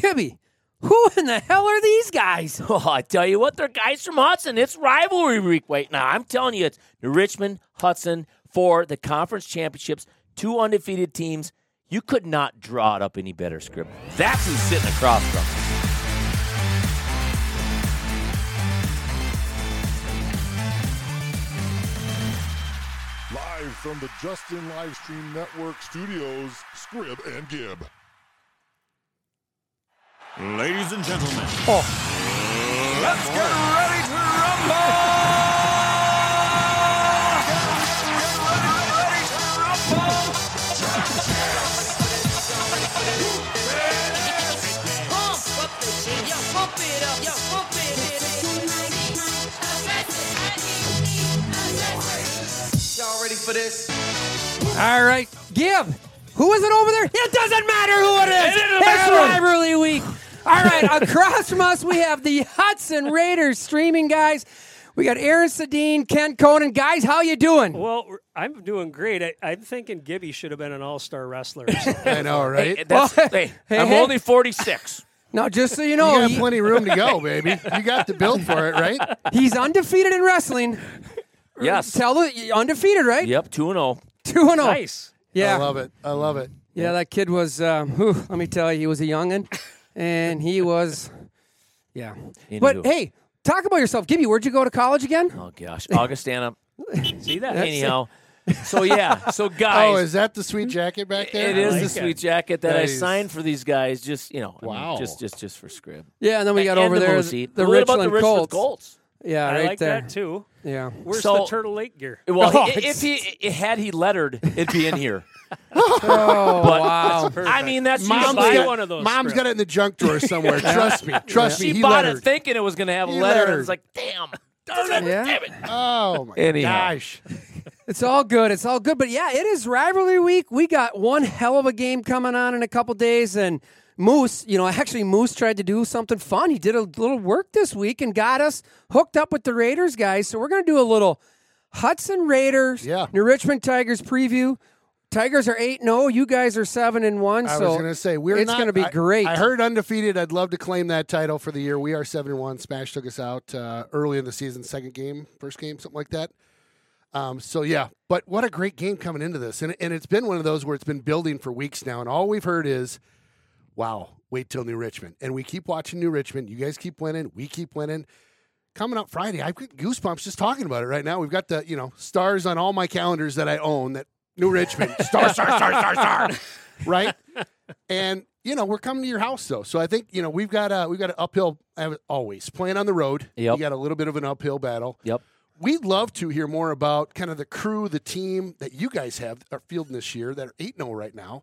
Gibby, who in the hell are these guys? Oh, I tell you what, they're guys from Hudson. It's rivalry week right now. I'm telling you, it's New Richmond, Hudson for the conference championships. Two undefeated teams. You could not draw it up any better, Scrib. That's who's sitting across from. us. Live from the Justin Livestream Network studios, Scrib and Gib. Ladies and gentlemen, oh. Let's get ready to rumble! Y'all ready for this? All right, Gib, who is it over there? It doesn't matter who it is. it's rivalry week. All right, across from us we have the Hudson Raiders streaming guys. We got Aaron Sedin, Ken Conan. Guys, how you doing? Well, I'm doing great. I, I'm thinking Gibby should have been an all-star wrestler. I know, right? Hey, that's, Well, hey, hey, I'm hey. only 46. Now, just so you You know, got he- plenty of room to go, baby. You got the build for it, right? he's undefeated in wrestling. Yes. Tell the undefeated, right? Yep, 2 0. Two and zero. nice. Yeah, I love it. I love it. yeah. That kid was. Um, whew, let me tell you, he was a youngin, and he was. Yeah. But hey, talk about yourself, Gibby. Where'd you go to college again? Oh, gosh. Augustana. See that? Anyhow. So, yeah. So, guys. Oh, is that the sweet jacket back there? It is like the it. sweet jacket that I signed for these guys. Just you know, I mean, Wow. just just just for scrib. Yeah, and then we got And over the there Moosey. the, the What about Richland the Richland Colts. Colts. Yeah, I right like there. that too. Yeah. Where's So- the turtle lake gear? Well, Oh, i- if he i- had he lettered, it'd be in here. Oh But wow. I mean, that's Mom's usually- buy got, one of those, Mom's Scrib. got it in the junk drawer somewhere. Trust me. Trust me. She He bought lettered. it thinking it was going to have a He letter, and it's like, damn, darn it, Yeah. damn it. Oh my Anyhow. gosh. It's all good. It's all good. But yeah, it is rivalry week. We got one hell of a game coming on in a couple days. And Moose, you know, actually, Moose tried to do something fun. He did a little work this week and got us hooked up with the Raiders guys. So we're going to do a little Hudson Raiders, Yeah. New Richmond Tigers preview. Tigers are 8 0. You guys are 7 and 1. I so was going to say we're it's not- going to be great. I heard undefeated. I'd love to claim that title for the year. We are seven one. Spash took us out uh, early in the season, second game, first game, something like that. Um, so yeah, but what a great game coming into this, and and it's been one of those where it's been building for weeks now, and all we've heard is, "Wow, wait till New Richmond," and we keep watching New Richmond. You guys keep winning, we keep winning. Coming up Friday, I've got goosebumps just talking about it right now. We've got the you know stars on all my calendars that I own. That New Richmond star, star, star, star, star, right? And you know we're coming to your house though, so I think you know we've got a we've got an uphill always playing on the road. Yep. You got a little bit of an uphill battle. Yep. We'd love to hear more about kind of the crew, the team that you guys have are fielding this year that are 8 0 right now.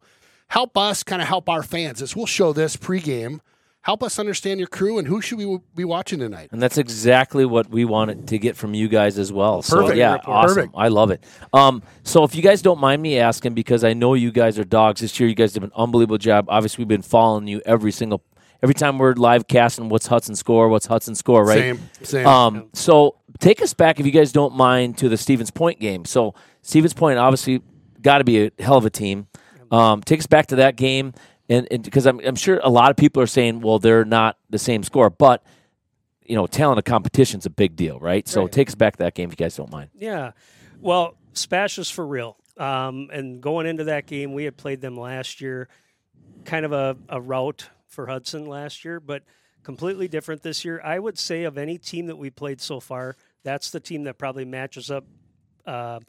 Help us kind of help our fans as we'll show this pregame. Help us understand your crew and who should we be watching tonight. And that's exactly what we wanted to get from you guys as well. So Perfect. yeah, Report. awesome. I love it. Um, so if you guys don't mind me asking, because I know you guys are dogs this year, you guys did an unbelievable job. Obviously, we've been following you every single every time we're live casting. What's Hudson score? What's Hudson score? Right. Same, same. Um, so take us back, if you guys don't mind, to the Stevens Point game. So Stevens Point obviously got to be a hell of a team. Um, take us back to that game, and because I'm, I'm sure a lot of people are saying, well, they're not the same score, but you know, talent of competition's a big deal, right? So take us back to that game, if you guys don't mind. Yeah. Well, Spash is for real. Um, and going into that game, we had played them last year, kind of a, a route for Hudson last year, but completely different this year. I would say of any team that we played so far, that's the team that probably matches up uh,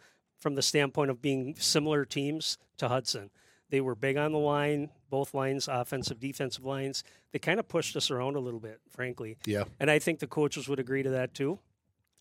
from the standpoint of being similar teams to Hudson. They were big on the line, both lines, offensive, defensive lines. They kind of pushed us around a little bit, frankly. Yeah. And I think the coaches would agree to that too.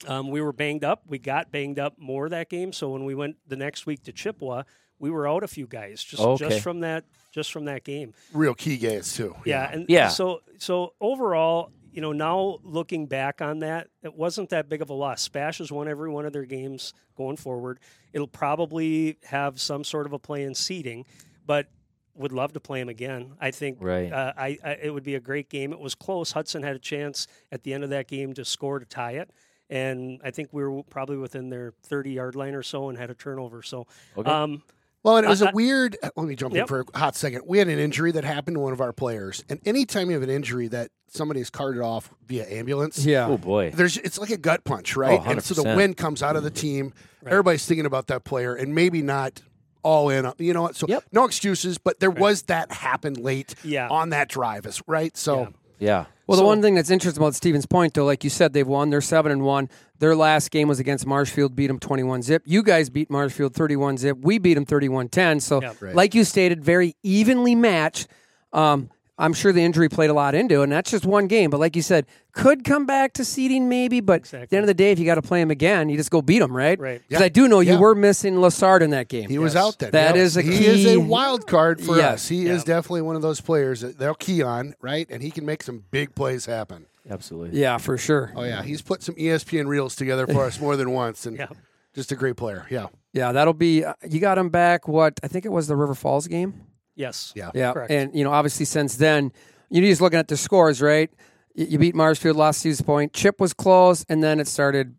Um, we were banged up. We got banged up more that game. So when we went the next week to Chippewa, we were out a few guys just Okay. just from that just from that game. Real key guys, too. Yeah, and Yeah. So so overall, you know, now looking back on that, it wasn't that big of a loss. Spash has won every one of their games going forward. It'll probably have some sort of a play in seeding, but would love to play him again. I think Right. uh, I, I it would be a great game. It was close. Hudson had a chance at the end of that game to score to tie it. And I think we were probably within their 30 yard line or so and had a turnover. So, Okay. um, Well, and it was I- a weird. uh, Let me jump in for a hot second. We had an injury that happened to one of our players, and anytime you have an injury that somebody is carted off via ambulance, Yeah. Oh boy. there's it's like a gut punch, right? Oh, and so the wind comes out of the team. Everybody's thinking about that player, and maybe not all in. on- You know what? So Yep. no excuses, but there was that happened late Yeah. on that drive, is right? So Yeah. Well, the one thing that's interesting about Stevens Point, though, like you said, they've won. They're seven and one. Their last game was against Marshfield, beat them twenty-one zip. You guys beat Marshfield thirty-one zip. We beat them 31-10. So, Yep. Right. like you stated, very evenly matched. Um, I'm sure the injury played a lot into it, and that's just one game. But like you said, could come back to seeding maybe. But at the end of the day, if you got to play him again, you just go beat him, right? Right. Because Yeah. I do know you Yeah. were missing Lassard in that game. he was out then. That Yep. is a he is a wild card for Yes. us. He is definitely one of those players that they'll key on, right? And he can make some big plays happen. Absolutely. Yeah, for sure. Oh yeah, he's put some ESPN reels together for us more than once, and Yeah. just a great player. Yeah, Yeah, that'll be. Uh, you got him back. What I think it was the River Falls game. Yes. yeah, Yeah, Correct. and you know, obviously since then, you're just looking at the scores, right? You, you beat Marshfield, lost Stevens Point. Chip was close, and then it started.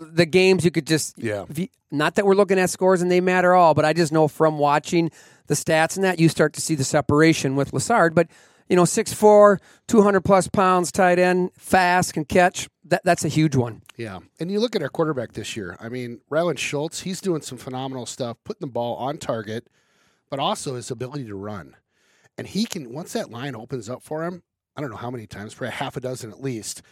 The games you could just, Yeah. you- not that we're looking at scores and they matter all, but I just know from watching the stats and that you start to see the separation with Lassard. But you know, 6'4", 200 plus pounds, tight end, fast, can catch. That that's a huge one. yeah. And you look at our quarterback this year. I mean, Rylan Schultz, he's doing some phenomenal stuff, putting the ball on target, but also his ability to run. And he can once that line opens up for him. I don't know how many times, probably half a dozen at least.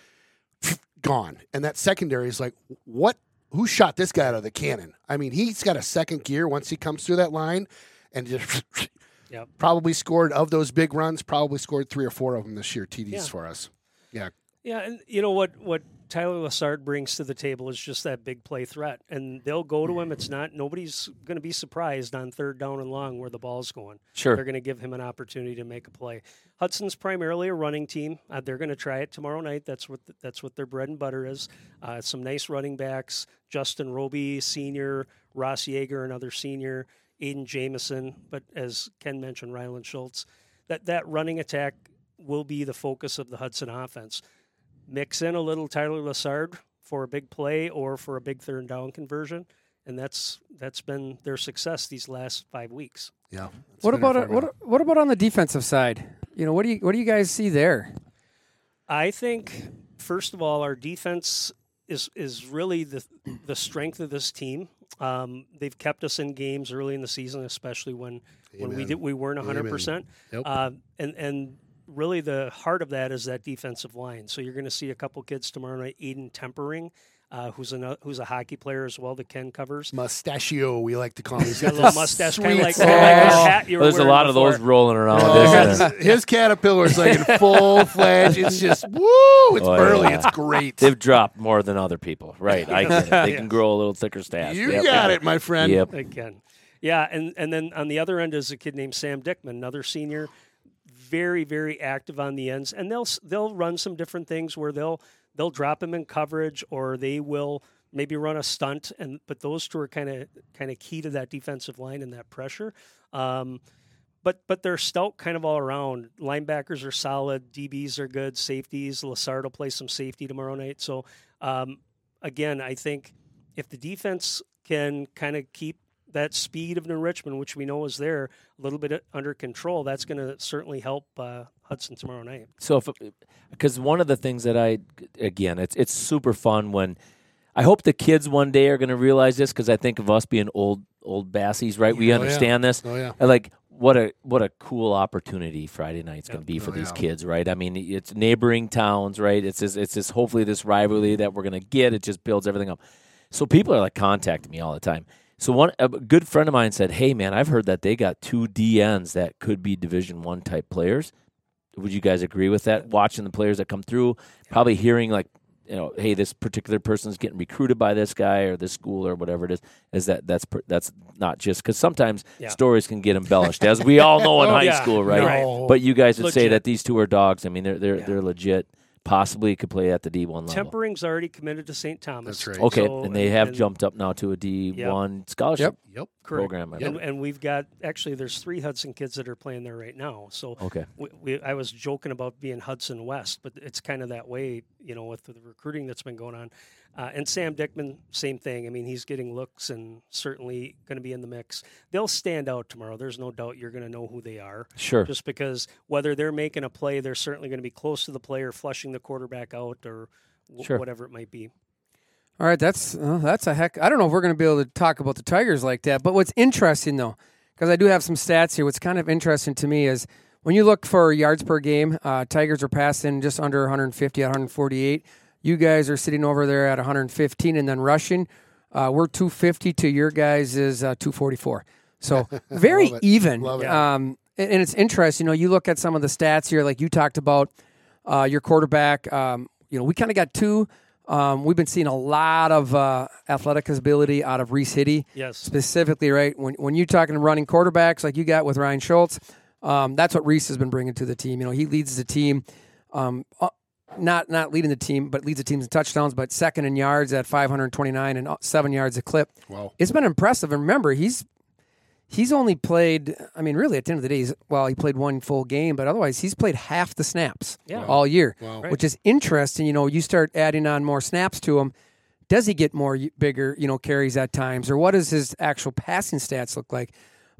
Gone. And that secondary is like, what? Who shot this guy out of the cannon? I mean, he's got a second gear once he comes through that line, and just Yep. probably scored of those big runs. Probably scored three or four of them this year. TDs Yeah. for us. Yeah, Yeah, and you know what what Tyler Lassard brings to the table is just that big play threat, and they'll go to him. It's not nobody's going to be surprised on third down and long where the ball's going. Sure. they're going to give him an opportunity to make a play. Hudson's primarily a running team. Uh, they're going to try it tomorrow night. That's what that's what their bread and butter is. Uh, some nice running backs: Justin Roby, senior, Ross Yeager, another senior, Aiden Jameson. But as Ken mentioned, Ryland Schultz. That that running attack will be the focus of the Hudson offense mix in a little Tyler Lassard for a big play or for a big third down conversion, and that's that's been their success these last five weeks. yeah. What been our about uh, formula. what what about on the defensive side? You know, what do you what do you guys see there? I think first of all, our defense is is really the the strength of this team. Um, they've kept us in games early in the season, especially when when we did we weren't hundred percent. Yep. Uh, and and really the heart of that is that defensive line. So you're going to see a couple kids tomorrow night. Aiden Tempering, uh, who's a who's a hockey player as well that Ken covers. Mustachio, we like to call him. He's Got got a little mustache, kind of like, side. kinda like your hat you were There's a wearing lot of those rolling around. Oh, his, his caterpillar is like in full fledged. It's just woo! It's Oh, burly. yeah. It's great. They've dropped more than other people, right? I get it. They can grow a little thicker staff. you Yep. got it, my friend. Yep. Again. Yeah, and, and then on the other end is a kid named Sam Dickman, another senior, very very active on the ends, and they'll they'll run some different things where they'll they'll drop him in coverage or they will maybe run a stunt, and but those two are kind of kind of key to that defensive line and that pressure. Um, but but they're stout kind of all around. Linebackers are solid, DBs are good, safeties. Lassard will play some safety tomorrow night. So um, again, I think if the defense can kind of keep that speed of New Richmond, which we know is there, a little bit under control, that's going to certainly help uh, Hudson tomorrow night. So because one of the things that I again it's it's super fun when I hope the kids one day are going to realize this because I think of us being old old bassies, right? We yeah. understand this. Oh, yeah. Like what a what a cool opportunity Friday night's going to be for Oh, these yeah. kids, right? I mean, it's neighboring towns, right? It's this, it's this hopefully this rivalry that we're going to get. It just builds everything up. So people are like contacting me all the time. So one a good friend of mine said, "Hey man, I've heard that they got two DNs that could be Division 1 type players." Would you guys agree with that? Watching the players that come through, probably hearing like, you know, hey, this particular person's getting recruited by this guy or this school or whatever it is. Is that that's per- that's not just because sometimes Yeah. stories can get embellished, as we all know in Oh, high yeah. school, right? Right. But you guys would say Legit. that these two are dogs. I mean, they're they're Yeah. they're legit. Possibly could play at the D one level. Tempering's already committed to St. Thomas. That's right. Okay, So- and they have and- jumped up now to a D one scholarship Yep. Correct. program. I And, and we've got actually there's three Hudson kids that are playing there right now. So Okay. we, we, I was joking about being Hudson West, but it's kind of that way. You know, with the recruiting that's been going on. Uh, and Sam Dickman, same thing. I mean, he's getting looks and certainly going to be in the mix. They'll stand out tomorrow. There's no doubt you're going to know who they are. Sure. Just because whether they're making a play, they're certainly going to be close to the player, flushing the quarterback out, or w- Sure. whatever it might be. All right, that's uh, that's a heck. I don't know if we're going to be able to talk about the Tigers like that. But what's interesting though, because I do have some stats here. What's kind of interesting to me is when you look for yards per game, uh, Tigers are passing just under 150 at 148. You guys are sitting over there at 115, and then rushing, uh, we're 250 to your guys is uh, 244. So very Love it. even. Love it. Um, and, and it's interesting. You know, you look at some of the stats here, like you talked about uh, your quarterback. Um, you know, we kind of got two. Um, we've been seeing a lot of uh, athletic ability out of Reese Hitty, Yes. specifically, right? When when you're talking running quarterbacks like you got with Ryan Schultz, um, that's what Reese has been bringing to the team. You know, he leads the team, um, uh, not not leading the team, but leads the team in touchdowns, but second in yards at 529 and uh, seven yards a clip. Wow. It's been impressive. And remember, he's he's only played. I mean, really, at the end of the day, he's, well, he played one full game, but otherwise, he's played half the snaps Yeah. all year, Wow. which is interesting. You know, you start adding on more snaps to him. Does he get more bigger, you know, carries at times, or what does his actual passing stats look like?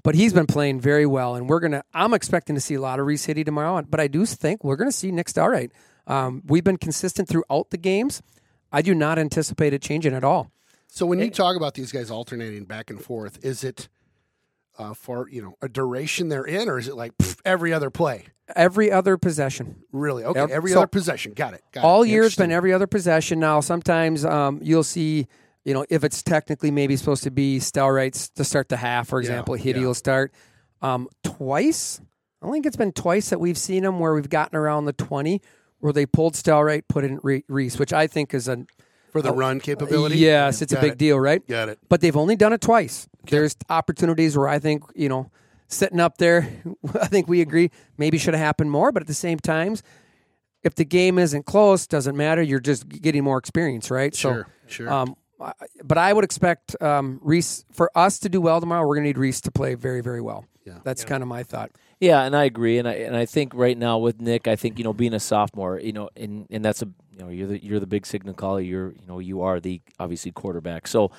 But he's been playing very well, and we're gonna. I'm expecting to see a lot of Reese Hitty tomorrow, but I do think we're gonna see Nick Starright. Um, we've been consistent throughout the games. I do not anticipate it changing at all. So when you talk about these guys alternating back and forth, is it uh, for you know a duration they're in, or is it like pff, every other play? Every other possession, Really? Okay, every So- other possession. Got it. Got all it. year it's been every other possession. Now sometimes um, you'll see, you know, if it's technically maybe supposed to be Stelrights to start the half, for example, Hitty yeah. will start um, twice. I think it's been twice that we've seen them where we've gotten around the twenty, where they pulled Stelright, put in Reese, which I think is a for the run capability. yes, it's a Got big it. deal, right? Got it. But they've only done it twice. There's opportunities where I think, you know, sitting up there, I think we agree maybe should have happened more, but at the same times, if the game isn't close, doesn't matter. You're just getting more experience, right? Sure, sure. Um, but I would expect um, Reese for us to do well tomorrow. We're going to need Reese to play very, very well. Yeah. that's kind of my thought. Yeah, and I agree, and I and I think right now with Nick, I think you know being a sophomore, you know, and and that's a you know you're the you're the big signal caller. You're you know you are the obviously quarterback. So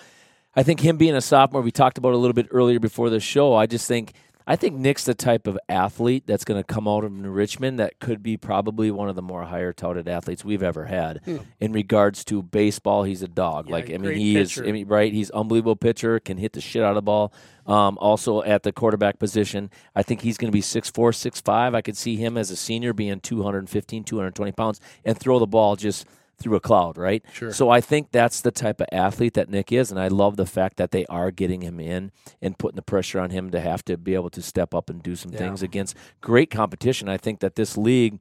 I think him being a sophomore, we talked about a little bit earlier before the show. I just think I think Nick's the type of athlete that's going to come out of Richmond that could be probably one of the more higher touted athletes we've ever had in regards to baseball. He's a dog. Yeah, like I mean, he is. I mean, right. He's unbelievable pitcher. Can hit the shit out of the ball. Um, also at the quarterback position, I think he's going to be 6'4", 6'5". I could see him as a senior being 215, 220 pounds and throw the ball just through a cloud, right? Sure. So I think that's the type of athlete that Nick is, and I love the fact that they are getting him in and putting the pressure on him to have to be able to step up and do some things against great competition. I think that this league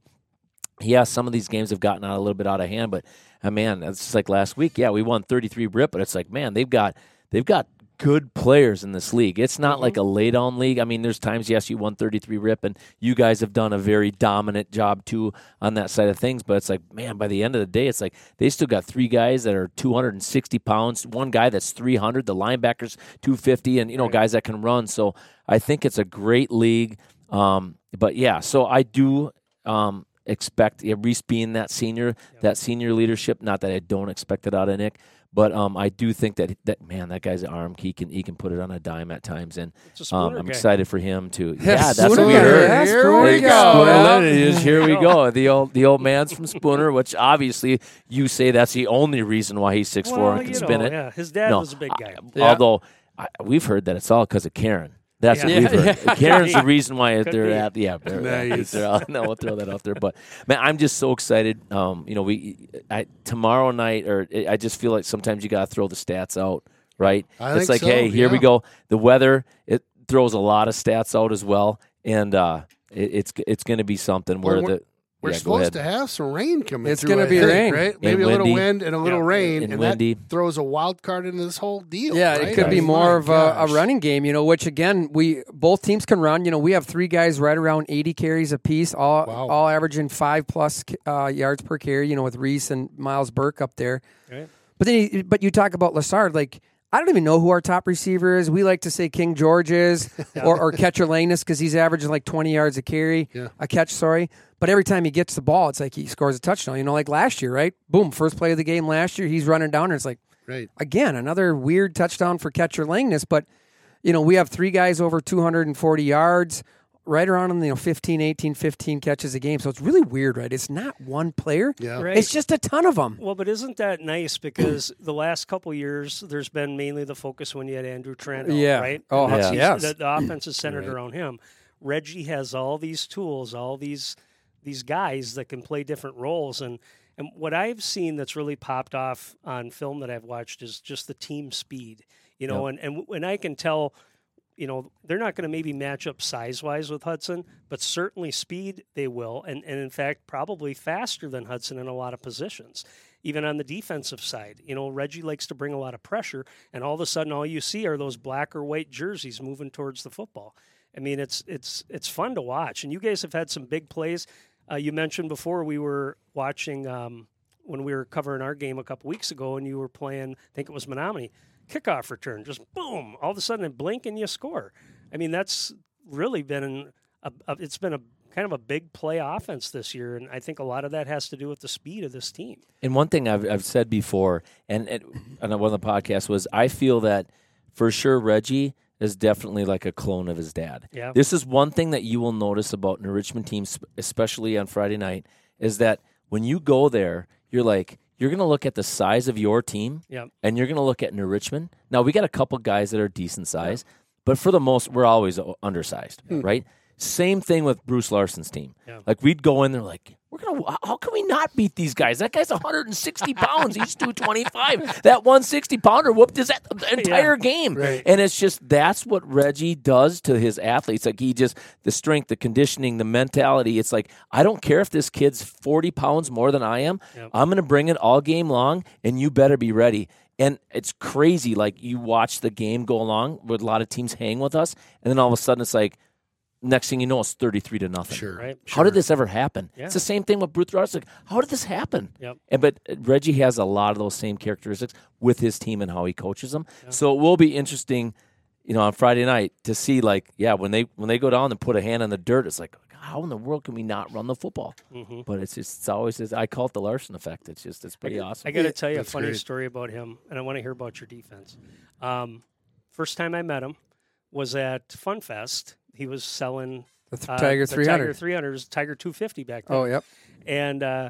yeah, some of these games have gotten out a little bit out of hand, but uh, man, it's just like last week. Yeah, we won 33 rip, but it's like, man, they've got they've got good players in this league. It's not like a lay down league. I mean, there's times yes, you won 33 rip, and you guys have done a very dominant job too on that side of things. But it's like, man, by the end of the day, it's like they still got three guys that are 260 pounds, one guy that's 300, the linebackers 250, and you know guys that can run. So I think it's a great league. Um, but yeah, so I do. Um, expect yeah, Reese being that senior, that senior leadership. Not that I don't expect it out of Nick, but um, I do think that that man, that guy's arm, he can he can put it on a dime at times, and um, I'm guy. excited for him to. Yeah, that's what we heard. Yes, Here Spooner we go. Spooner Yeah. lineage. Here we go. The old the old man's from Spooner, which obviously you say that's the only reason why he's six four and can you spin know, it. Yeah, his dad No, was a big guy. I- Although I, we've heard that it's all because of Karen. That's Yeah. what we've heard. Karen's the reason why Could they're be. at yeah. They're, Nice. they're out. No, we'll throw that out there. But man, I'm just so excited. Um, you know, we I, tomorrow night, or I just feel like sometimes you got to throw the stats out, right? I it's think like, so, hey, here we go. The weather it throws a lot of stats out as well, and uh, it, it's it's going to be something where Well, the We're yeah, supposed to have some rain coming It's gonna be think, rain. right? Maybe a windy. little wind and a little Yeah. rain, And and, windy. that throws a wild card into this whole deal. Yeah, right? it could I be more my of a, a running game, you know, which again, we both teams can run. You know, we have three guys right around 80 carries apiece, all Wow. all averaging five plus uh, yards per carry, you know, with Reese and Miles Burke up there. Right. But then you, but you talk about Lassard, like I don't even know who our top receiver is. We like to say King George is, or, or catcher Langness because he's averaging like 20 yards a carry, Yeah. a catch, sorry. But every time he gets the ball, it's like he scores a touchdown. You know, like last year, right? Boom, first play of the game last year, he's running down, and it's like, Right. again, another weird touchdown for catcher Langness. But, you know, we have three guys over 240 yards, right around in, you know, 15, 18, 15 catches a game. So it's really weird, right? It's not one player. Yeah. Right. It's just a ton of them. Well, but isn't that nice? Because the last couple years, there's been mainly the focus when you had Andrew Trent, Yeah. right? Oh, And that's- yes. The, the offense is centered around him. Reggie has all these tools, all these these guys that can play different roles, and and what I've seen that's really popped off on film that I've watched is just the team speed. You know, and and and I can tell. You know, they're not going to maybe match up size wise with Hudson, but certainly speed they will. And, and in fact, probably faster than Hudson in a lot of positions even on the defensive side. You know, Reggie likes to bring a lot of pressure, and all of a sudden, all you see are those black or white jerseys moving towards the football. I mean, it's it's it's fun to watch, and you guys have had some big plays. Uh, you mentioned before we were watching um, when we were covering our game a couple weeks ago, and you were playing. I think it was Menomonie kickoff return, just boom! All of a sudden, it blink and you score. I mean, that's really been a, a it's been a kind of a big play offense this year, and I think a lot of that has to do with the speed of this team. And one thing I've, I've said before, and, and on one of the podcasts was, I feel that for sure Reggie is definitely like a clone of his dad. Yeah. This is one thing that you will notice about an Richmond team, especially on Friday night, is that when you go there, you're like, you're going to look at the size of your team, Yep. and you're going to look at New Richmond. Now we got a couple guys that are decent size, but for the most, we're always undersized, hmm. right? Same thing with Bruce Larson's team. Yeah. Like we'd go in there, like we're gonna. How can we not beat these guys? That guy's 160 pounds. He's 225. That 160 pounder whooped his the entire game. Right. And it's just that's what Reggie does to his athletes. Like he just the strength, the conditioning, the mentality. It's like I don't care if this kid's 40 pounds more than I am. Yep. I'm gonna bring it all game long, and you better be ready. And it's crazy. Like you watch the game go along, with a lot of teams hang with us, and then all of a sudden it's like, next thing you know, it's 33 to nothing. Sure. Right. How did this ever happen? Yeah. It's the same thing with Bruce Larson. Like, how did this happen? Yep. And but Reggie has a lot of those same characteristics with his team and how he coaches them. So it will be interesting, you know, on Friday night to see like, yeah, when they when they go down and put a hand on the dirt, it's like, how in the world can we not run the football? But it's just it's always it's, I call it the Larson effect. It's just it's pretty awesome. I got to tell you a funny great. story about him, and I want to hear about your defense. Um, first time I met him was at Fun Fest. He was selling The th- uh, Tiger the 300. Tiger 300 was Tiger 250 back then. Oh, yep. And uh,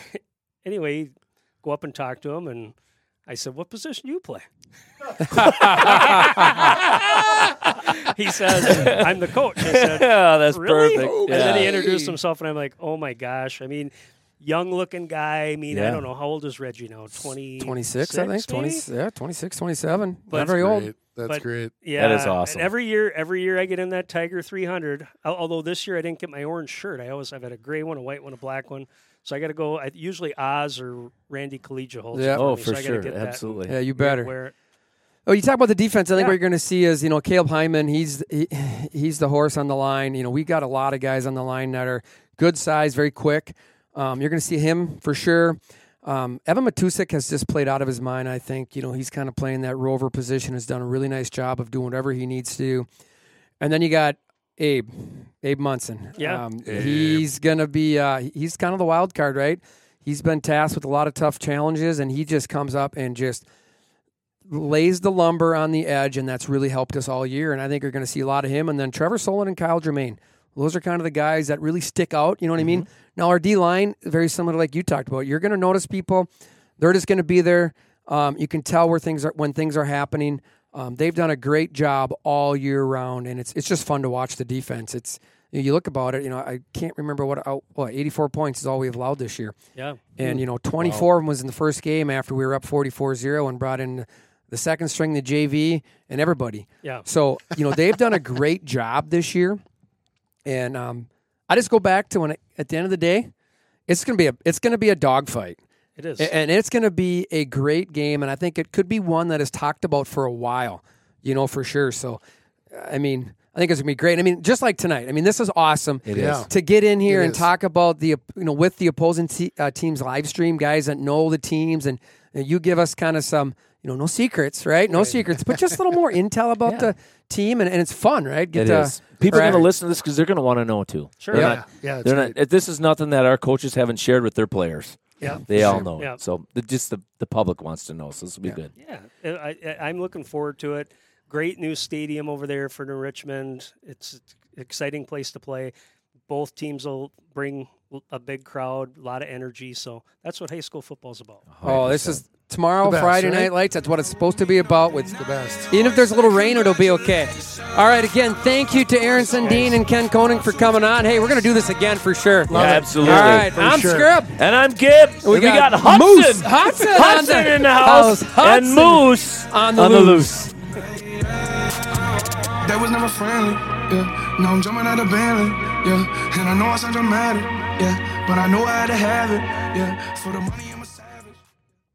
anyway, go up and talk to him, and I said, "What position do you play?" he says, "I'm the coach." I said, yeah, that's really? perfect. And then he introduced himself, and I'm like, oh my gosh. I mean, young looking guy. I mean, I don't know. How old is Reggie now? 20, 26, I think. 20, yeah, 26, 27. But- Not very old. That's But- great. Yeah, That is and awesome. every year, every year I get in that Tiger 300. Although this year I didn't get my orange shirt. I always I've had a gray one, a white one, a black one. So I got to go. I, usually Oz or Randy Collegia holds. Yeah. it Oh, me, for so I sure, get that absolutely. Yeah, you better. Wear it. Oh, you talk about the defense. I think Yeah. what you're going to see is, you know, Caleb Hyman. He's he, he's the horse on the line. You know, we got a lot of guys on the line that are good size, very quick. Um, you're going to see him for sure. Um, Evan Matusik has just played out of his mind. I think you know he's kind of playing that rover position. Has done a really nice job of doing whatever he needs to. do. And then you got Abe, Abe Munson. Yeah. um, he's gonna be. Uh, he's kind of the wild card, right? He's been tasked with a lot of tough challenges, and he just comes up and just lays the lumber on the edge, and that's really helped us all year. And I think you're going to see a lot of him. And then Trevor Solon and Kyle Germain. Those are kind of the guys that really stick out. You know what I mean? Now, our D line, very similar to like you talked about. You're going to notice people, they're just going to be there. Um, you can tell where things are when things are happening. Um, they've done a great job all year round, and it's it's just fun to watch the defense. It's you look about it. You know, I can't remember what what 84 points is all we've allowed this year. Yeah. And, you know, 24 of them was in the first game after we were up 44 0 and brought in the second string, the JV, and everybody. Yeah. So, you know, they've done a great job this year. And um, I just go back to when, at the end of the day, it's going to be a it's going to be a dogfight. It is. A- And it's going to be a great game. And I think it could be one that is talked about for a while, you know, for sure. So, I mean, I think it's going to be great. I mean, just like tonight. I mean, this is awesome It Yeah. is. to get in here It and is. talk about the you know with the opposing te- uh, teams live stream guys that know the teams and uh, you give us kind of some, you know, no secrets, right? No secrets, but just a little more intel about the team, and, and it's fun, right? It to- is. People are going to listen to this because they're going to want to know too. Sure. They're Yeah. not- Yeah, they're not. This is nothing that our coaches haven't shared with their players. Yeah. They all know. Yeah. It. So the, just the, the public wants to know. So this will be good. Yeah, I, I, I'm looking forward to it. Great new stadium over there for New Richmond. It's an exciting place to play. Both teams will bring a big crowd, a lot of energy. So that's what high school football's about. Oh, oh this is tomorrow, best, Friday right? Night Lights. That's what it's supposed to be about. With The best. Even if there's a little rain, it'll be okay. All right, again, thank you to Aaron Sundin and Ken Koenig for coming on. Hey, we're going to do this again for sure. Yeah, absolutely. All right, For I'm sure. Scrib. And I'm Gib. and we got got, Hudson. Moose. Hudson Hudson the in the house. house. Hudson and Moose on the loose. That was never friendly, yeah. Now I'm jumping out of Bentley, yeah. And I know I sound dramatic, yeah. But I know I had to have it, yeah. For the money.